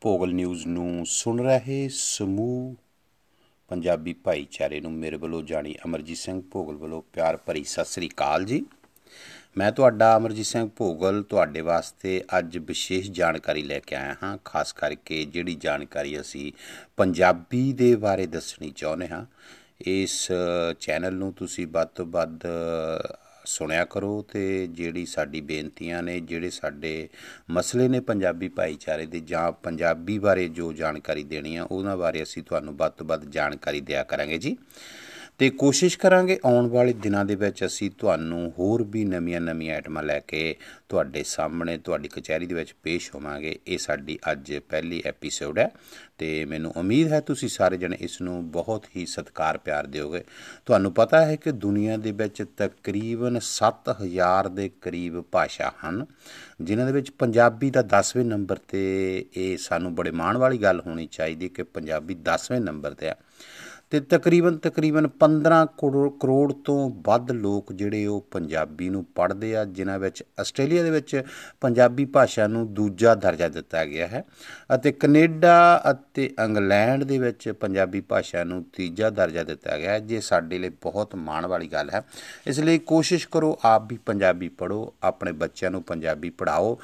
Bhogal news ਨੂੰ ਸੁਣ ਰਹੇ ਸਮੂਹ, ਪੰਜਾਬੀ ਭਾਈਚਾਰੇ ਨੂੰ ਮੇਰੇ ਵੱਲੋਂ ਜਾਣੀ ਅਮਰਜੀਤ ਸਿੰਘ ਭੋਗਲ ਵੱਲੋਂ ਪਿਆਰ ਭਰੀ ਸਤਿ ਸ੍ਰੀ ਅਕਾਲ ਜੀ। ਮੈਂ ਤੁਹਾਡਾ ਅਮਰਜੀਤ ਸਿੰਘ ਭੋਗਲ ਤੁਹਾਡੇ ਵਾਸਤੇ ਅੱਜ ਵਿਸ਼ੇਸ਼ ਜਾਣਕਾਰੀ ਲੈ ਕੇ ਆਇਆ ਹਾਂ, ਖਾਸ ਕਰਕੇ ਜਿਹੜੀ ਜਾਣਕਾਰੀ ਅਸੀਂ ਪੰਜਾਬੀ ਦੇ ਬਾਰੇ ਦੱਸਣੀ ਚਾਹੁੰਦੇ ਹਾਂ। ਇਸ ਚੈਨਲ ਨੂੰ ਤੁਸੀਂ ਵੱਧ ਤੋਂ ਵੱਧ ਸੁਣਿਆ ਕਰੋ ਤੇ ਜਿਹੜੀ ਸਾਡੀ ਬੇਨਤੀਆਂ ਨੇ, ਜਿਹੜੇ ਸਾਡੇ ਮਸਲੇ ਨੇ ਪੰਜਾਬੀ ਭਾਈਚਾਰੇ ਦੇ ਜਾਂ ਪੰਜਾਬੀ ਬਾਰੇ ਜੋ ਜਾਣਕਾਰੀ ਦੇਣੀ ਆ, ਉਹਨਾਂ ਬਾਰੇ ਅਸੀਂ ਤੁਹਾਨੂੰ ਵੱਧ ਤੋਂ ਵੱਧ ਜਾਣਕਾਰੀ ਦਿਆ ਕਰਾਂਗੇ ਜੀ। ਤੇ ਕੋਸ਼ਿਸ਼ ਕਰਾਂਗੇ ਆਉਣ ਵਾਲੇ ਦਿਨਾਂ ਦੇ ਵਿੱਚ ਅਸੀਂ ਤੁਹਾਨੂੰ ਹੋਰ ਵੀ ਨਵੀਆਂ-ਨਵੀਆਂ ਆਈਟਮਾਂ ਲੈ ਕੇ ਤੁਹਾਡੇ ਸਾਹਮਣੇ, ਤੁਹਾਡੀ ਕਚਹਿਰੀ ਦੇ ਵਿੱਚ ਪੇਸ਼ ਹੋਵਾਂਗੇ। ਇਹ ਸਾਡੀ ਅੱਜ ਪਹਿਲੀ ਐਪੀਸੋਡ ਹੈ ਤੇ ਮੈਨੂੰ ਉਮੀਦ ਹੈ ਤੁਸੀਂ ਸਾਰੇ ਜਣੇ ਇਸ ਨੂੰ ਬਹੁਤ ਹੀ ਸਤਿਕਾਰ ਪਿਆਰ ਦਿਓਗੇ। ਤੁਹਾਨੂੰ ਪਤਾ ਹੈ ਕਿ ਦੁਨੀਆ ਦੇ ਵਿੱਚ ਤਕਰੀਬਨ 7000 ਦੇ ਕਰੀਬ ਭਾਸ਼ਾ ਹਨ, ਜਿਨ੍ਹਾਂ ਦੇ ਵਿੱਚ ਪੰਜਾਬੀ ਦਾ 10ਵੇਂ ਨੰਬਰ ਤੇ ਇਹ ਸਾਨੂੰ ਬੜੇ ਮਾਣ ਵਾਲੀ ਗੱਲ ਹੋਣੀ ਚਾਹੀਦੀ ਕਿ ਪੰਜਾਬੀ 10ਵੇਂ ਨੰਬਰ ਤੇ ਹੈ। ਤੇ ਤਕਰੀਬਨ ਤਕਰੀਬਨ 15 ਕਰੋੜ ਤੋਂ ਵੱਧ ਲੋਕ ਜਿਹੜੇ ਉਹ ਪੰਜਾਬੀ ਨੂੰ ਪੜ੍ਹਦੇ ਆ, ਜਿਨ੍ਹਾਂ ਵਿੱਚ, ਆਸਟ੍ਰੇਲੀਆ ਦੇ ਵਿੱਚ ਪੰਜਾਬੀ ਭਾਸ਼ਾ ਨੂੰ ਦੂਜਾ ਦਰਜਾ ਦਿੱਤਾ ਗਿਆ ਹੈ ਅਤੇ ਕੈਨੇਡਾ ਅਤੇ ਇੰਗਲੈਂਡ ਦੇ ਵਿੱਚ ਪੰਜਾਬੀ ਭਾਸ਼ਾ ਨੂੰ ਤੀਜਾ ਦਰਜਾ ਦਿੱਤਾ ਗਿਆ ਹੈ, ਜੇ ਸਾਡੇ ਲਈ ਬਹੁਤ ਮਾਣ ਵਾਲੀ ਗੱਲ ਹੈ। ਇਸ ਲਈ ਕੋਸ਼ਿਸ਼ ਕਰੋ ਆਪ ਵੀ ਪੰਜਾਬੀ ਪੜ੍ਹੋ, ਆਪਣੇ ਬੱਚਿਆਂ ਨੂੰ ਪੰਜਾਬੀ ਪੜ੍ਹਾਓ।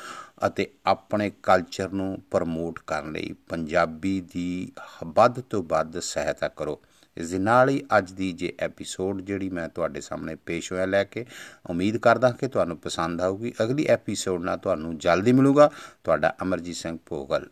ਅਤੇ ਆਪਣੇ ਕਲਚਰ ਨੂੰ ਪ੍ਰਮੋਟ ਕਰਨ ਲਈ ਪੰਜਾਬੀ ਦੀ ਵੱਧ ਤੋਂ ਵੱਧ ਸਹਾਇਤਾ ਕਰੋ। ਇਸ ਦੇ ਨਾਲ ਹੀ ਅੱਜ ਦੀ ਜੇ ਐਪੀਸੋਡ ਜਿਹੜੀ ਮੈਂ ਤੁਹਾਡੇ ਸਾਹਮਣੇ ਪੇਸ਼ ਹੋਇਆ ਲੈ ਕੇ, ਉਮੀਦ ਕਰਦਾ ਕਿ ਤੁਹਾਨੂੰ ਪਸੰਦ ਆਊਗੀ। ਅਗਲੀ ਐਪੀਸੋਡ ਨਾਲ ਤੁਹਾਨੂੰ ਜਲਦੀ ਮਿਲੂਗਾ। ਤੁਹਾਡਾ ਅਮਰਜੀਤ ਸਿੰਘ ਭੋਗਲ।